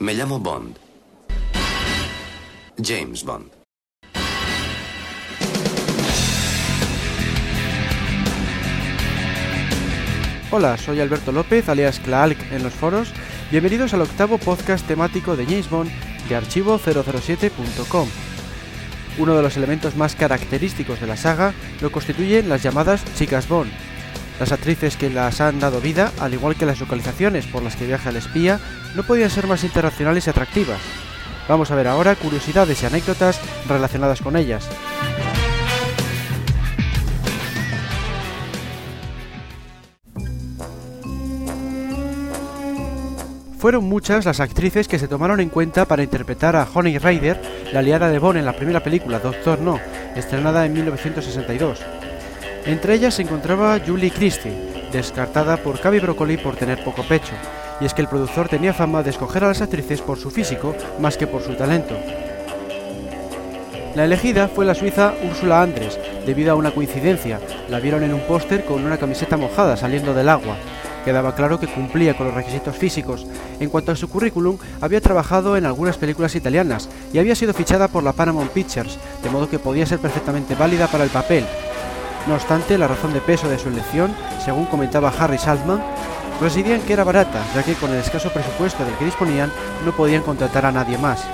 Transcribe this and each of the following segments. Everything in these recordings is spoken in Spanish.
Me llamo Bond. James Bond. Hola, soy Alberto López, alias Klaalk en los foros. Bienvenidos al octavo podcast temático de James Bond de archivo007.com. Uno de los elementos más característicos de la saga lo constituyen las llamadas chicas Bond. Las actrices que las han dado vida, al igual que las localizaciones por las que viaja el espía, no podían ser más internacionales y atractivas. Vamos a ver ahora curiosidades y anécdotas relacionadas con ellas. Fueron muchas las actrices que se tomaron en cuenta para interpretar a Honey Rider, la aliada de Bond en la primera película Doctor No, estrenada en 1962. Entre ellas se encontraba Julie Christie, descartada por Cavi Broccoli por tener poco pecho, y es que el productor tenía fama de escoger a las actrices por su físico más que por su talento. La elegida fue la suiza Ursula Andres, debido a una coincidencia, la vieron en un póster con una camiseta mojada saliendo del agua, Quedaba claro que cumplía con los requisitos físicos. En cuanto a su currículum, había trabajado en algunas películas italianas y había sido fichada por la Paramount Pictures, de modo que podía ser perfectamente válida para el papel. No obstante, la razón de peso de su elección, según comentaba Harry Saltman, residía en que era barata, ya que con el escaso presupuesto del que disponían no podían contratar a nadie más.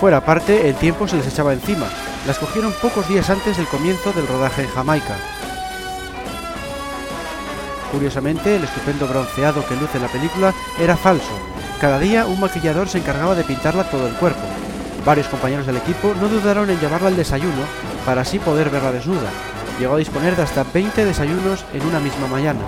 Fuera aparte, el tiempo se les echaba encima. La escogieron pocos días antes del comienzo del rodaje en Jamaica. Curiosamente, el estupendo bronceado que luce la película era falso. Cada día un maquillador se encargaba de pintarla todo el cuerpo. Varios compañeros del equipo no dudaron en llevarla al desayuno para así poder verla desnuda. Llegó a disponer de hasta 20 desayunos en una misma mañana.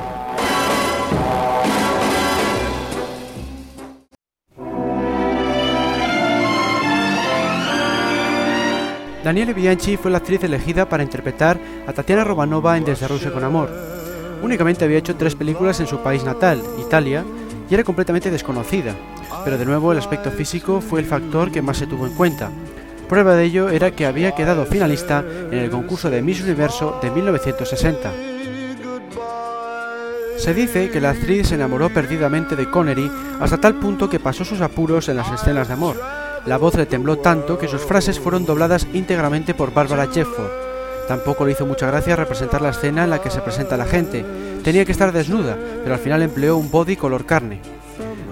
Daniele Bianchi fue la actriz elegida para interpretar a Tatiana Romanova en Rusia con Amor. Únicamente había hecho tres películas en su país natal, Italia, y era completamente desconocida, pero de nuevo el aspecto físico fue el factor que más se tuvo en cuenta. Prueba de ello era que había quedado finalista en el concurso de Miss Universo de 1960. Se dice que la actriz se enamoró perdidamente de Connery hasta tal punto que pasó sus apuros en las escenas de amor. La voz le tembló tanto que sus frases fueron dobladas íntegramente por Barbara Jefford, Tampoco le hizo mucha gracia representar la escena en la que se presenta la gente. Tenía que estar desnuda, pero al final empleó un body color carne.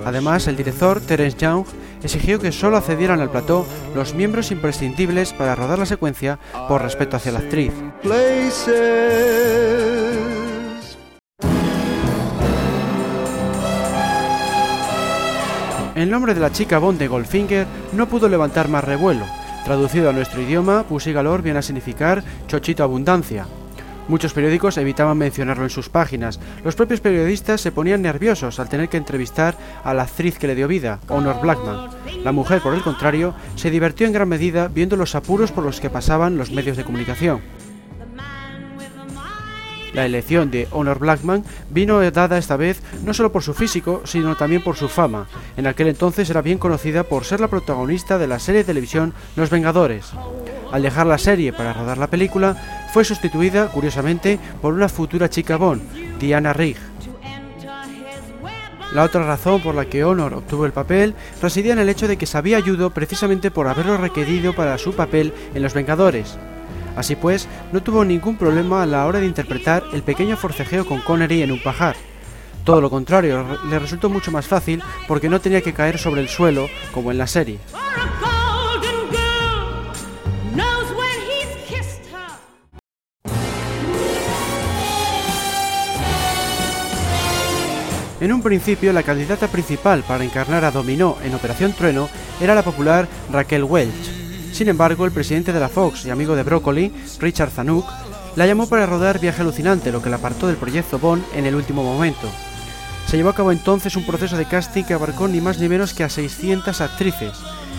Además, el director, Terence Young, exigió que solo accedieran al plató los miembros imprescindibles para rodar la secuencia por respeto hacia la actriz. El nombre de la chica Bond de Goldfinger no pudo levantar más revuelo, Traducido a nuestro idioma, Pussy viene a significar chochito abundancia. Muchos periódicos evitaban mencionarlo en sus páginas. Los propios periodistas se ponían nerviosos al tener que entrevistar a la actriz que le dio vida, Honor Blackman. La mujer, por el contrario, se divirtió en gran medida viendo los apuros por los que pasaban los medios de comunicación. La elección de Honor Blackman vino dada esta vez no solo por su físico, sino también por su fama. En aquel entonces era bien conocida por ser la protagonista de la serie de televisión Los Vengadores. Al dejar la serie para rodar la película, fue sustituida, curiosamente, por una futura chica Bond, Diana Rigg. La otra razón por la que Honor obtuvo el papel residía en el hecho de que sabía ayudo precisamente por haberlo requerido para su papel en Los Vengadores. Así pues, no tuvo ningún problema a la hora de interpretar el pequeño forcejeo con Connery en un pajar. Todo lo contrario, le resultó mucho más fácil porque no tenía que caer sobre el suelo como en la serie. En un principio, la candidata principal para encarnar a Dominó en Operación Trueno era la popular Raquel Welch. Sin embargo, el presidente de la Fox y amigo de Broccoli, Richard Zanuck, la llamó para rodar Viaje Alucinante, lo que la apartó del proyecto Bond en el último momento. Se llevó a cabo entonces un proceso de casting que abarcó ni más ni menos que a 600 actrices.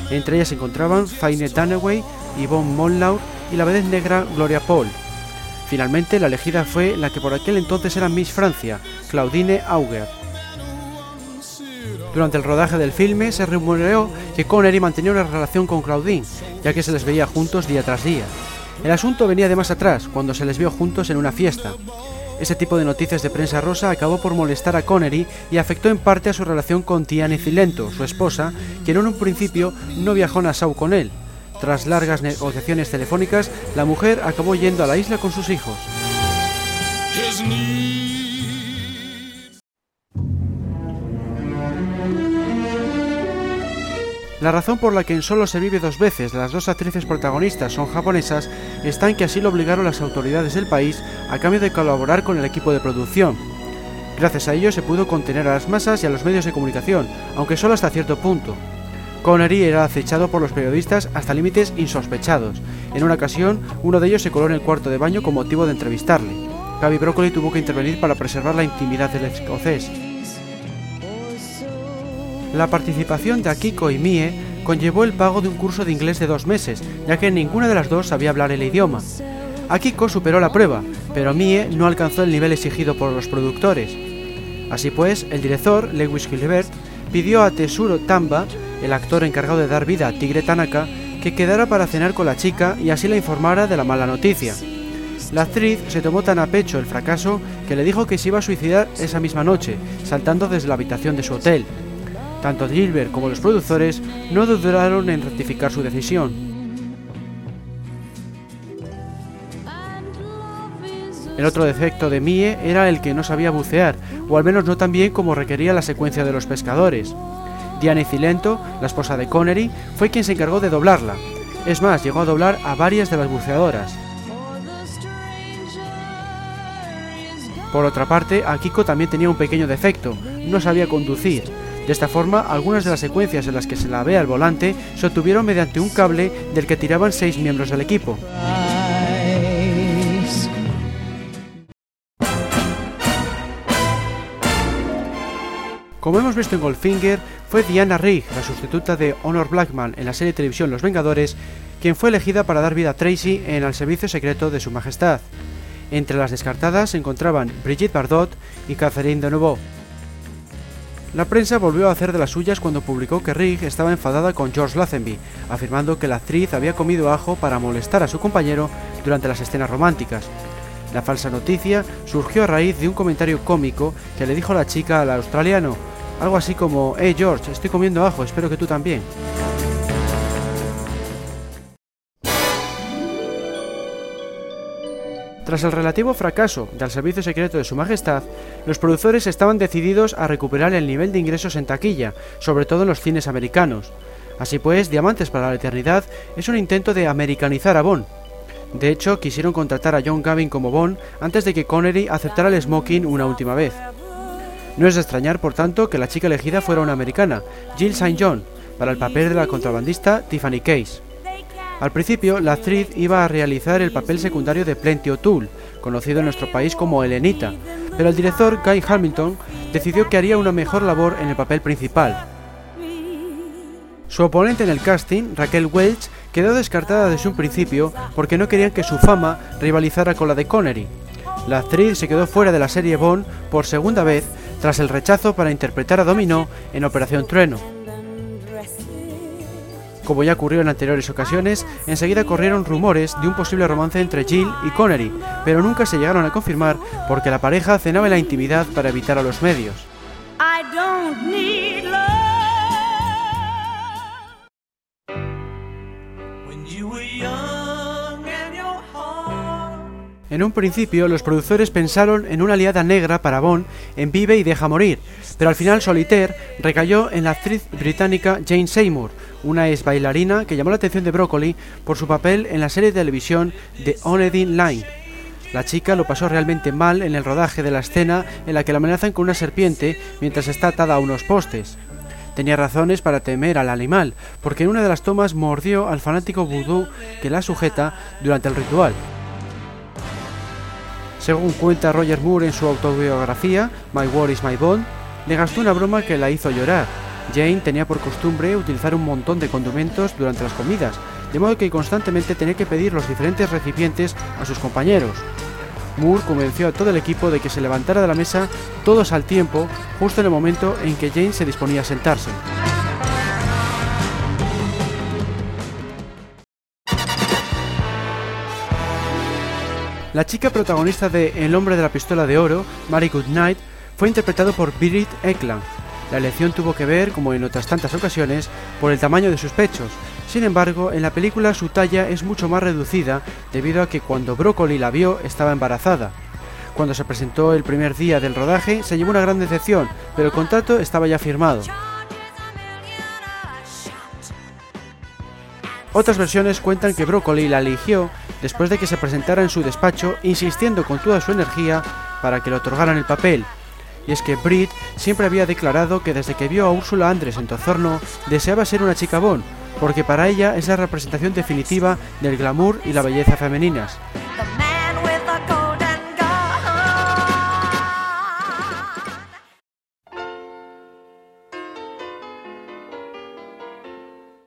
Entre ellas se encontraban Faine Dunaway, Yvonne Monlaur y la vedette negra Gloria Paul. Finalmente, la elegida fue la que por aquel entonces era Miss Francia, Claudine Auger. Durante el rodaje del filme se rumoreó que Connery mantenía una relación con Claudine, ya que se les veía juntos día tras día. El asunto venía de más atrás, cuando se les vio juntos en una fiesta. Ese tipo de noticias de prensa rosa acabó por molestar a Connery y afectó en parte a su relación con Tiane Cilento, su esposa, quien en un principio no viajó a Nassau con él. Tras largas negociaciones telefónicas, la mujer acabó yendo a la isla con sus hijos. La razón por la que en Solo se vive dos veces las dos actrices protagonistas son japonesas está en que así lo obligaron las autoridades del país a cambio de colaborar con el equipo de producción. Gracias a ello se pudo contener a las masas y a los medios de comunicación, aunque solo hasta cierto punto. Connery era acechado por los periodistas hasta límites insospechados. En una ocasión, uno de ellos se coló en el cuarto de baño con motivo de entrevistarle. Gaby Broccoli tuvo que intervenir para preservar la intimidad del escocés. La participación de Akiko y Mie conllevó el pago de un curso de inglés de dos meses, ya que ninguna de las dos sabía hablar el idioma. Akiko superó la prueba, pero Mie no alcanzó el nivel exigido por los productores. Así pues, el director, Lewis Gilbert, pidió a Tesuro Tamba, el actor encargado de dar vida a Tigre Tanaka, que quedara para cenar con la chica y así la informara de la mala noticia. La actriz se tomó tan a pecho el fracaso que le dijo que se iba a suicidar esa misma noche, saltando desde la habitación de su hotel. Tanto Gilbert como los productores no dudaron en rectificar su decisión. El otro defecto de Mie era el que no sabía bucear, o al menos no tan bien como requería la secuencia de los pescadores. Diane Cilento, la esposa de Connery, fue quien se encargó de doblarla. Es más, llegó a doblar a varias de las buceadoras. Por otra parte, Akiko también tenía un pequeño defecto, no sabía conducir. De esta forma, algunas de las secuencias en las que se la ve al volante se obtuvieron mediante un cable del que tiraban seis miembros del equipo. Como hemos visto en Goldfinger, fue Diana Rigg, la sustituta de Honor Blackman en la serie de televisión Los Vengadores, quien fue elegida para dar vida a Tracy en el servicio secreto de Su Majestad. Entre las descartadas se encontraban Brigitte Bardot y Catherine Deneuve. La prensa volvió a hacer de las suyas cuando publicó que Rigg estaba enfadada con George Lazenby, afirmando que la actriz había comido ajo para molestar a su compañero durante las escenas románticas. La falsa noticia surgió a raíz de un comentario cómico que le dijo la chica al australiano, algo así como, hey George, estoy comiendo ajo, espero que tú también. Tras el relativo fracaso del servicio secreto de Su Majestad, los productores estaban decididos a recuperar el nivel de ingresos en taquilla, sobre todo en los cines americanos. Así pues, Diamantes para la Eternidad es un intento de americanizar a Bond. De hecho, quisieron contratar a John Gavin como Bond antes de que Connery aceptara el smoking una última vez. No es de extrañar, por tanto, que la chica elegida fuera una americana, Jill St. John, para el papel de la contrabandista Tiffany Case. Al principio, la actriz iba a realizar el papel secundario de Plenty O'Toole, conocido en nuestro país como Elenita, pero el director Guy Hamilton decidió que haría una mejor labor en el papel principal. Su oponente en el casting, Raquel Welch, quedó descartada desde un principio porque no querían que su fama rivalizara con la de Connery. La actriz se quedó fuera de la serie Bond por segunda vez tras el rechazo para interpretar a Domino en Operación Trueno. Como ya ocurrió en anteriores ocasiones, enseguida corrieron rumores de un posible romance entre Jill y Connery, pero nunca se llegaron a confirmar porque la pareja cenaba en la intimidad para evitar a los medios. En un principio, los productores pensaron en una aliada negra para Bond en Vive y Deja Morir, pero al final Solitaire recayó en la actriz británica Jane Seymour, una ex bailarina que llamó la atención de Broccoli por su papel en la serie de televisión The Onedin Line. La chica lo pasó realmente mal en el rodaje de la escena en la que la amenazan con una serpiente mientras está atada a unos postes. Tenía razones para temer al animal, porque en una de las tomas mordió al fanático vudú que la sujeta durante el ritual. Según cuenta Roger Moore en su autobiografía, My War is My Bond, le gastó una broma que la hizo llorar. Jane tenía por costumbre utilizar un montón de condimentos durante las comidas, de modo que constantemente tenía que pedir los diferentes recipientes a sus compañeros. Moore convenció a todo el equipo de que se levantara de la mesa todos al tiempo, justo en el momento en que Jane se disponía a sentarse. La chica protagonista de El hombre de la pistola de oro, Mary Goodnight, fue interpretado por Berit Ekland. La elección tuvo que ver, como en otras tantas ocasiones, por el tamaño de sus pechos. Sin embargo, en la película su talla es mucho más reducida debido a que cuando Broccoli la vio estaba embarazada. Cuando se presentó el primer día del rodaje se llevó una gran decepción, pero el contrato estaba ya firmado. Otras versiones cuentan que Broccoli la eligió después de que se presentara en su despacho insistiendo con toda su energía para que le otorgaran el papel. Y es que Brit siempre había declarado que desde que vio a Úrsula Andrés en Tozorno deseaba ser una chica Bond, porque para ella es la representación definitiva del glamour y la belleza femeninas.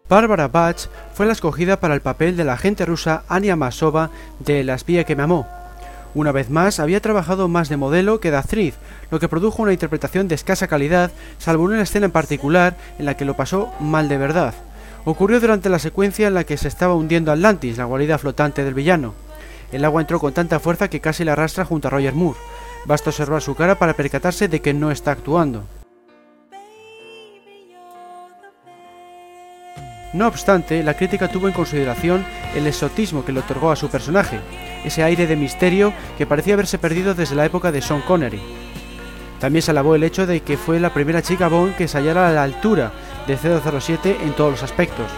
Bárbara Bach fue la escogida para el papel de la agente rusa Anya Masova de La espía que me amó. Una vez más, había trabajado más de modelo que de actriz, lo que produjo una interpretación de escasa calidad, salvo una escena en particular en la que lo pasó mal de verdad. Ocurrió durante la secuencia en la que se estaba hundiendo Atlantis, la guarida flotante del villano. El agua entró con tanta fuerza que casi la arrastra junto a Roger Moore. Basta observar su cara para percatarse de que no está actuando. No obstante, la crítica tuvo en consideración el exotismo que le otorgó a su personaje, ese aire de misterio que parecía haberse perdido desde la época de Sean Connery. También se alabó el hecho de que fue la primera chica Bond que ensayara a la altura de 007 en todos los aspectos.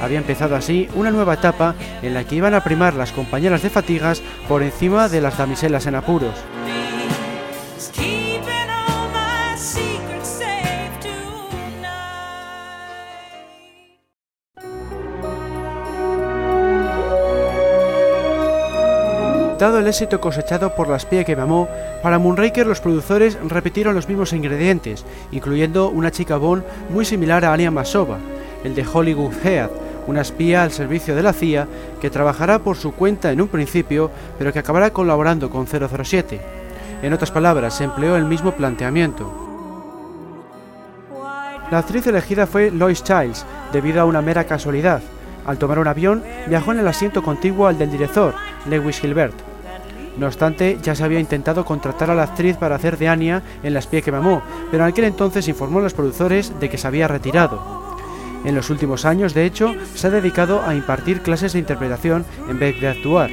Había empezado así una nueva etapa en la que iban a primar las compañeras de fatigas por encima de las damiselas en apuros. Dado el éxito cosechado por La espía que me amó, para Moonraker los productores repitieron los mismos ingredientes, incluyendo una chica Bond muy similar a Anya Masova, el de Hollywood Head, una espía al servicio de la CIA que trabajará por su cuenta en un principio, pero que acabará colaborando con 007. En otras palabras, se empleó el mismo planteamiento. La actriz elegida fue Lois Childs, debido a una mera casualidad. Al tomar un avión, viajó en el asiento contiguo al del director, Lewis Gilbert. No obstante, ya se había intentado contratar a la actriz para hacer de Anya en La espía que mamó, pero en aquel entonces informó a los productores de que se había retirado. En los últimos años, de hecho, se ha dedicado a impartir clases de interpretación en vez de actuar.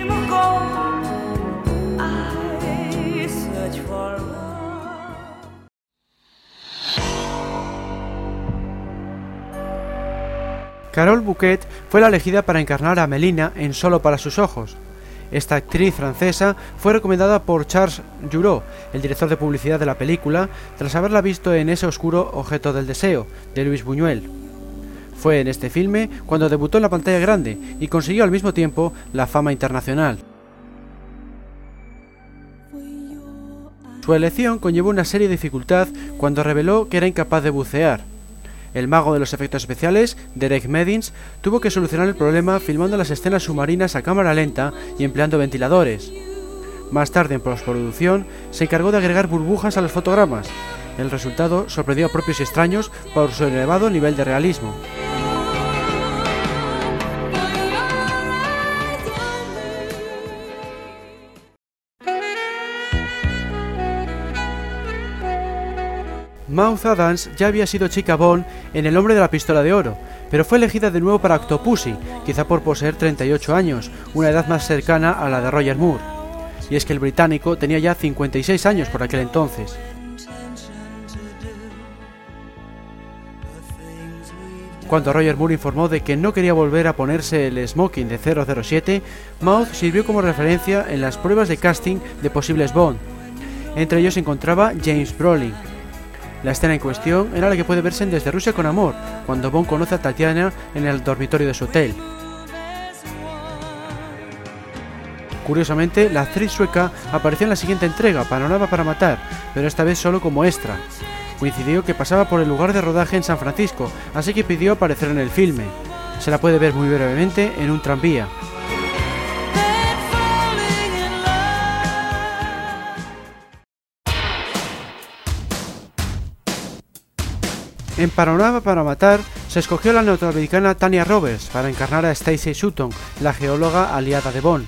Carol Bouquet fue la elegida para encarnar a Melina en Solo para sus ojos. Esta actriz francesa fue recomendada por Charles Jurot, el director de publicidad de la película, tras haberla visto en ese oscuro Objeto del Deseo, de Luis Buñuel. Fue en este filme cuando debutó en la pantalla grande y consiguió al mismo tiempo la fama internacional. Su elección conllevó una serie de dificultad cuando reveló que era incapaz de bucear. El mago de los efectos especiales, Derek Medins, tuvo que solucionar el problema filmando las escenas submarinas a cámara lenta y empleando ventiladores. Más tarde en postproducción se encargó de agregar burbujas a los fotogramas. El resultado sorprendió a propios y extraños por su elevado nivel de realismo. Mouth Adams ya había sido chica en El hombre de la pistola de oro, pero fue elegida de nuevo para Octopussy, quizá por poseer 38 años, una edad más cercana a la de Roger Moore. Y es que el británico tenía ya 56 años por aquel entonces. Cuando Roger Moore informó de que no quería volver a ponerse el smoking de 007, Mouth sirvió como referencia en las pruebas de casting de posibles Bond. Entre ellos se encontraba James Brolin, la escena en cuestión era la que puede verse en Desde Rusia con Amor, cuando Bond conoce a Tatiana en el dormitorio de su hotel. Curiosamente, la actriz sueca apareció en la siguiente entrega, Panorama para Matar, pero esta vez solo como extra. Coincidió que pasaba por el lugar de rodaje en San Francisco, así que pidió aparecer en el filme. Se la puede ver muy brevemente en un tranvía. En Panorama para Matar se escogió la norteamericana Tania Roberts para encarnar a Stacey Sutton, la geóloga aliada de Bond.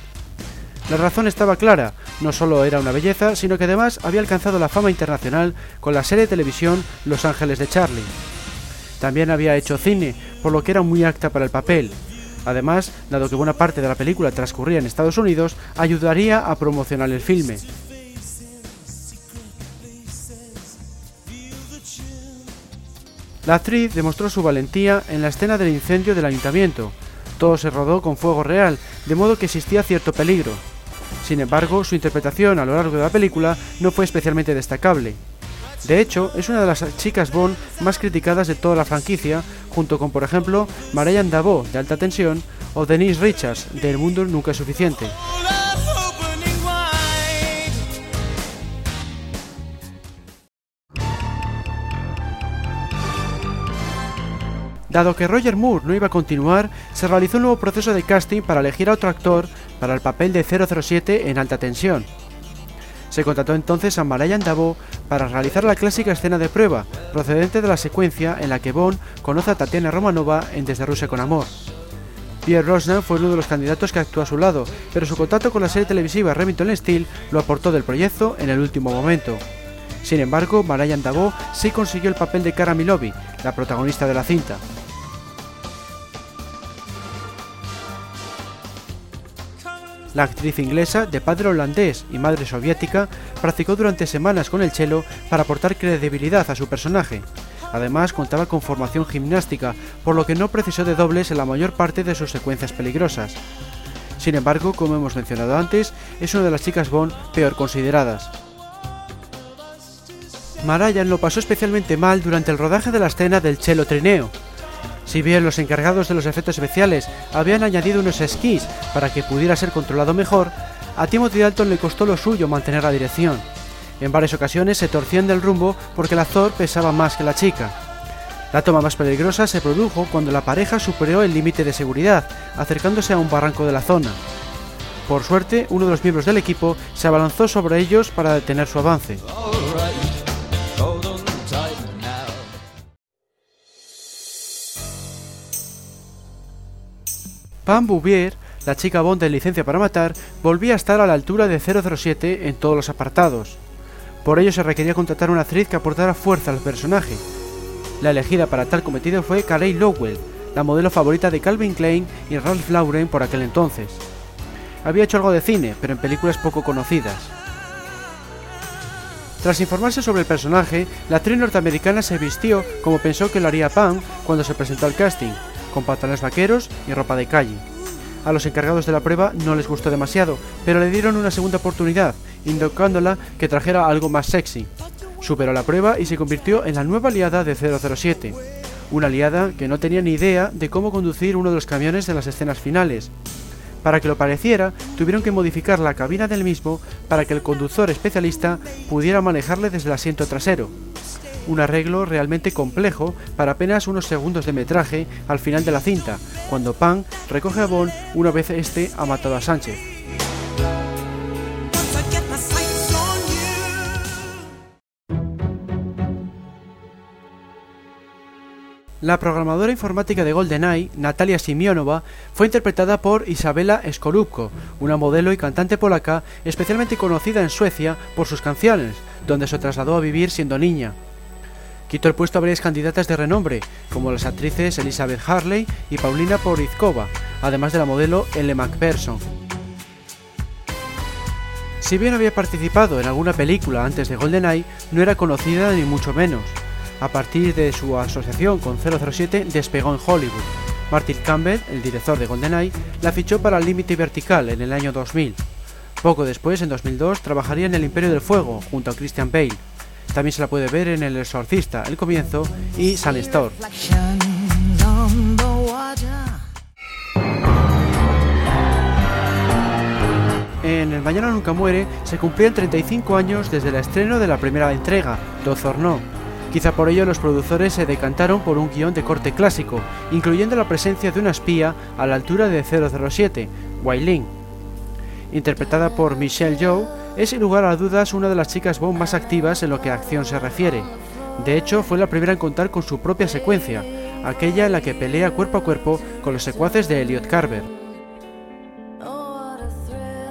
La razón estaba clara, no solo era una belleza, sino que además había alcanzado la fama internacional con la serie de televisión Los Ángeles de Charlie. También había hecho cine, por lo que era muy acta para el papel. Además, dado que buena parte de la película transcurría en Estados Unidos, ayudaría a promocionar el filme. La actriz demostró su valentía en la escena del incendio del ayuntamiento. Todo se rodó con fuego real, de modo que existía cierto peligro. Sin embargo, su interpretación a lo largo de la película no fue especialmente destacable. De hecho, es una de las chicas Bond más criticadas de toda la franquicia, junto con, por ejemplo, Marianne Davo, de Alta Tensión, o Denise Richards, de El Mundo Nunca es Suficiente. Dado que Roger Moore no iba a continuar, se realizó un nuevo proceso de casting para elegir a otro actor para el papel de 007 en alta tensión. Se contrató entonces a Marianne Davo para realizar la clásica escena de prueba, procedente de la secuencia en la que Bond conoce a Tatiana Romanova en Desde Rusia con Amor. Pierre Rosnan fue uno de los candidatos que actuó a su lado, pero su contacto con la serie televisiva Remington Steel lo aportó del proyecto en el último momento. Sin embargo, Marianne Davo sí consiguió el papel de Cara Milovi, la protagonista de la cinta. La actriz inglesa, de padre holandés y madre soviética, practicó durante semanas con el cello para aportar credibilidad a su personaje. Además, contaba con formación gimnástica, por lo que no precisó de dobles en la mayor parte de sus secuencias peligrosas. Sin embargo, como hemos mencionado antes, es una de las chicas Bond peor consideradas. Marayan lo pasó especialmente mal durante el rodaje de la escena del cello trineo, si bien los encargados de los efectos especiales habían añadido unos esquís para que pudiera ser controlado mejor, a Timothy Dalton le costó lo suyo mantener la dirección. En varias ocasiones se torcían del rumbo porque el actor pesaba más que la chica. La toma más peligrosa se produjo cuando la pareja superó el límite de seguridad, acercándose a un barranco de la zona. Por suerte, uno de los miembros del equipo se abalanzó sobre ellos para detener su avance. Pam Bouvier, la chica Bond de licencia para matar, volvía a estar a la altura de 007 en todos los apartados. Por ello se requería contratar una actriz que aportara fuerza al personaje. La elegida para tal cometido fue Carey Lowell, la modelo favorita de Calvin Klein y Ralph Lauren por aquel entonces. Había hecho algo de cine, pero en películas poco conocidas. Tras informarse sobre el personaje, la actriz norteamericana se vistió como pensó que lo haría Pam cuando se presentó al casting, con pantalones vaqueros y ropa de calle. A los encargados de la prueba no les gustó demasiado, pero le dieron una segunda oportunidad, indicándola que trajera algo más sexy. Superó la prueba y se convirtió en la nueva aliada de 007, una aliada que no tenía ni idea de cómo conducir uno de los camiones de las escenas finales. Para que lo pareciera, tuvieron que modificar la cabina del mismo para que el conductor especialista pudiera manejarle desde el asiento trasero un arreglo realmente complejo para apenas unos segundos de metraje al final de la cinta, cuando Pan recoge a Bond una vez este ha matado a Sánchez. La programadora informática de GoldenEye, Natalia Simionova, fue interpretada por Isabela Skorupko, una modelo y cantante polaca especialmente conocida en Suecia por sus canciones, donde se trasladó a vivir siendo niña. Quitó el puesto a varias candidatas de renombre, como las actrices Elizabeth Harley y Paulina Porizkova, además de la modelo Elle Macpherson. Si bien había participado en alguna película antes de GoldenEye, no era conocida ni mucho menos. A partir de su asociación con 007 despegó en Hollywood. Martin Campbell, el director de GoldenEye, la fichó para Límite Vertical en el año 2000. Poco después, en 2002, trabajaría en El Imperio del Fuego junto a Christian Bale. También se la puede ver en El Exorcista, El Comienzo y Sunstorm. En El Mañana Nunca Muere se cumplían 35 años desde el estreno de la primera entrega, or No. Quizá por ello los productores se decantaron por un guion de corte clásico, incluyendo la presencia de una espía a la altura de 007, Wai Ling. Interpretada por Michelle Yeoh, es sin lugar a dudas una de las chicas Bond más activas en lo que a acción se refiere. De hecho, fue la primera en contar con su propia secuencia, aquella en la que pelea cuerpo a cuerpo con los secuaces de Elliot Carver.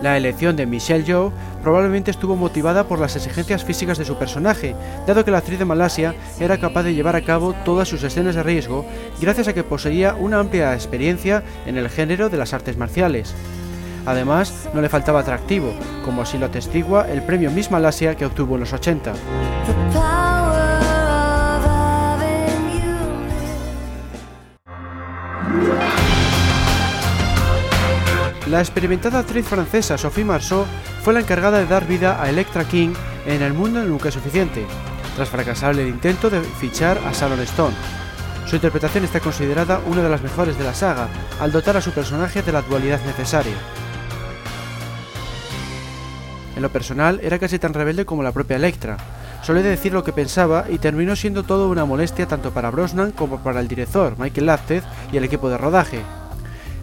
La elección de Michelle Yeoh probablemente estuvo motivada por las exigencias físicas de su personaje, dado que la actriz de Malasia era capaz de llevar a cabo todas sus escenas de riesgo gracias a que poseía una amplia experiencia en el género de las artes marciales. Además, no le faltaba atractivo, como así lo atestigua el premio Miss Malasia que obtuvo en los 80. La experimentada actriz francesa Sophie Marceau fue la encargada de dar vida a Electra King en El mundo nunca es suficiente, tras fracasar el intento de fichar a Sharon Stone. Su interpretación está considerada una de las mejores de la saga, al dotar a su personaje de la dualidad necesaria. En lo personal, era casi tan rebelde como la propia Electra. Solía decir lo que pensaba y terminó siendo todo una molestia tanto para Brosnan como para el director, Michael Lapted, y el equipo de rodaje.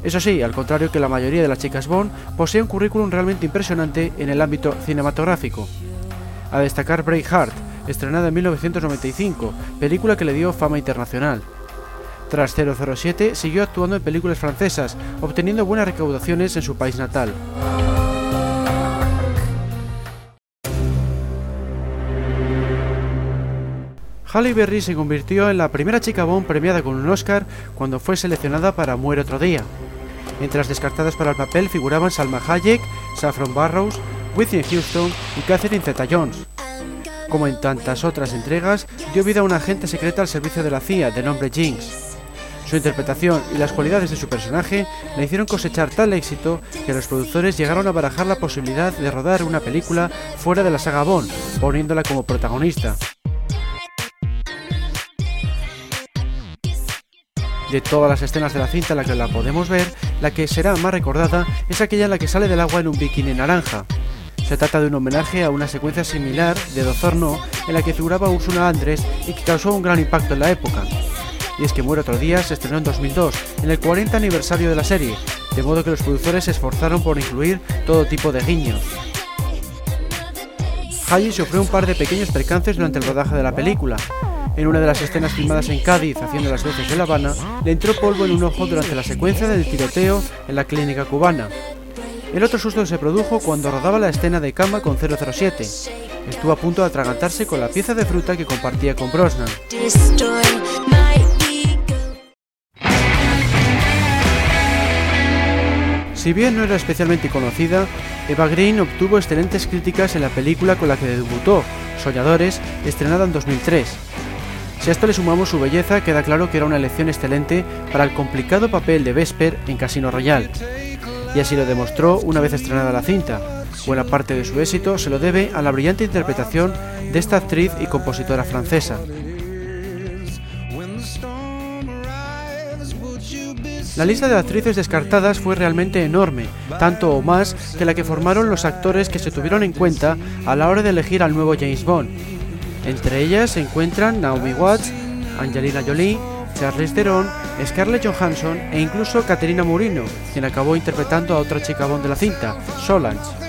Eso sí, al contrario que la mayoría de las chicas Bond, posee un currículum realmente impresionante en el ámbito cinematográfico. A destacar Braveheart, estrenada en 1995, película que le dio fama internacional. Tras 007, siguió actuando en películas francesas, obteniendo buenas recaudaciones en su país natal. Halle Berry se convirtió en la primera chica Bond premiada con un Oscar cuando fue seleccionada para Muere otro día. Entre las descartadas para el papel figuraban Salma Hayek, Saffron Barrows, Whitney Houston y Catherine Zeta-Jones. Como en tantas otras entregas, dio vida a una agente secreta al servicio de la CIA de nombre Jinx. Su interpretación y las cualidades de su personaje le hicieron cosechar tal éxito que los productores llegaron a barajar la posibilidad de rodar una película fuera de la saga Bond, poniéndola como protagonista. De todas las escenas de la cinta en la que la podemos ver, la que será más recordada es aquella en la que sale del agua en un bikini naranja. Se trata de un homenaje a una secuencia similar de Dozorno en la que figuraba Ursula Andrés y que causó un gran impacto en la época. Y es que Muere otro día se estrenó en 2002, en el 40 aniversario de la serie, de modo que los productores se esforzaron por incluir todo tipo de guiños. Haji sufrió un par de pequeños percances durante el rodaje de la película, en una de las escenas filmadas en Cádiz haciendo las veces de La Habana, le entró polvo en un ojo durante la secuencia del tiroteo en la clínica cubana. El otro susto se produjo cuando rodaba la escena de cama con 007. Estuvo a punto de atragantarse con la pieza de fruta que compartía con Brosnan. Si bien no era especialmente conocida, Eva Green obtuvo excelentes críticas en la película con la que debutó, Soñadores, estrenada en 2003. Si a esto le sumamos su belleza, queda claro que era una elección excelente para el complicado papel de Vesper en Casino Royale. Y así lo demostró una vez estrenada la cinta. Buena parte de su éxito se lo debe a la brillante interpretación de esta actriz y compositora francesa. La lista de actrices descartadas fue realmente enorme, tanto o más que la que formaron los actores que se tuvieron en cuenta a la hora de elegir al nuevo James Bond, entre ellas se encuentran Naomi Watts, Angelina Jolie, Charles Theron, Scarlett Johansson e incluso Caterina Murino, quien acabó interpretando a otra chica Bond de la cinta, Solange.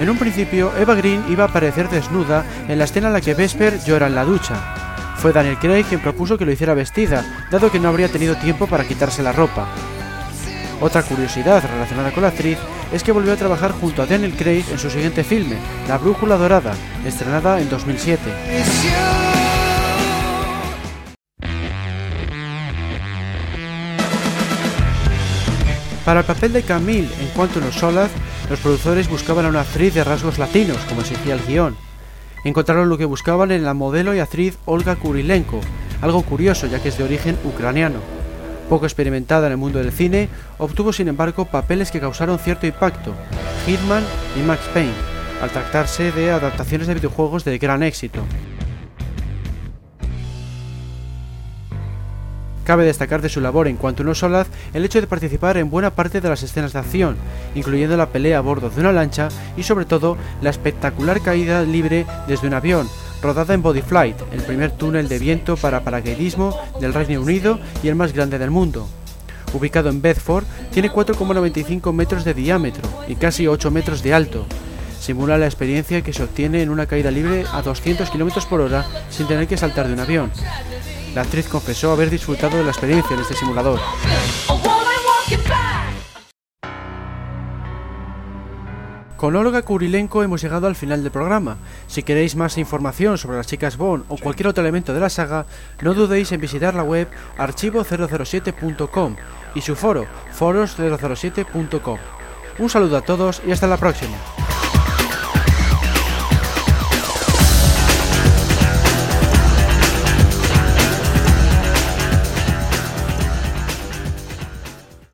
En un principio, Eva Green iba a aparecer desnuda en la escena en la que Vesper llora en la ducha. Fue Daniel Craig quien propuso que lo hiciera vestida, dado que no habría tenido tiempo para quitarse la ropa. Otra curiosidad relacionada con la actriz es que volvió a trabajar junto a Daniel Craig en su siguiente filme, La Brújula Dorada, estrenada en 2007. Para el papel de Camille en Quantum of Solace, los productores buscaban a una actriz de rasgos latinos, como exigía el guion. Encontraron lo que buscaban en la modelo y actriz Olga Kurilenko, algo curioso ya que es de origen ucraniano. Poco experimentada en el mundo del cine, obtuvo sin embargo papeles que causaron cierto impacto, Hitman y Max Payne, al tratarse de adaptaciones de videojuegos de gran éxito. Cabe destacar de su labor en cuanto no Solaz el hecho de participar en buena parte de las escenas de acción, incluyendo la pelea a bordo de una lancha y sobre todo la espectacular caída libre desde un avión, rodada en Body Flight, el primer túnel de viento para paracaidismo del Reino Unido y el más grande del mundo. Ubicado en Bedford, tiene 4,95 metros de diámetro y casi 8 metros de alto. Simula la experiencia que se obtiene en una caída libre a 200 km por hora sin tener que saltar de un avión. La actriz confesó haber disfrutado de la experiencia en este simulador. Con Olga Kurilenko hemos llegado al final del programa. Si queréis más información sobre las chicas Bond o cualquier otro elemento de la saga, no dudéis en visitar la web archivo007.com y su foro foros007.com. Un saludo a todos y hasta la próxima.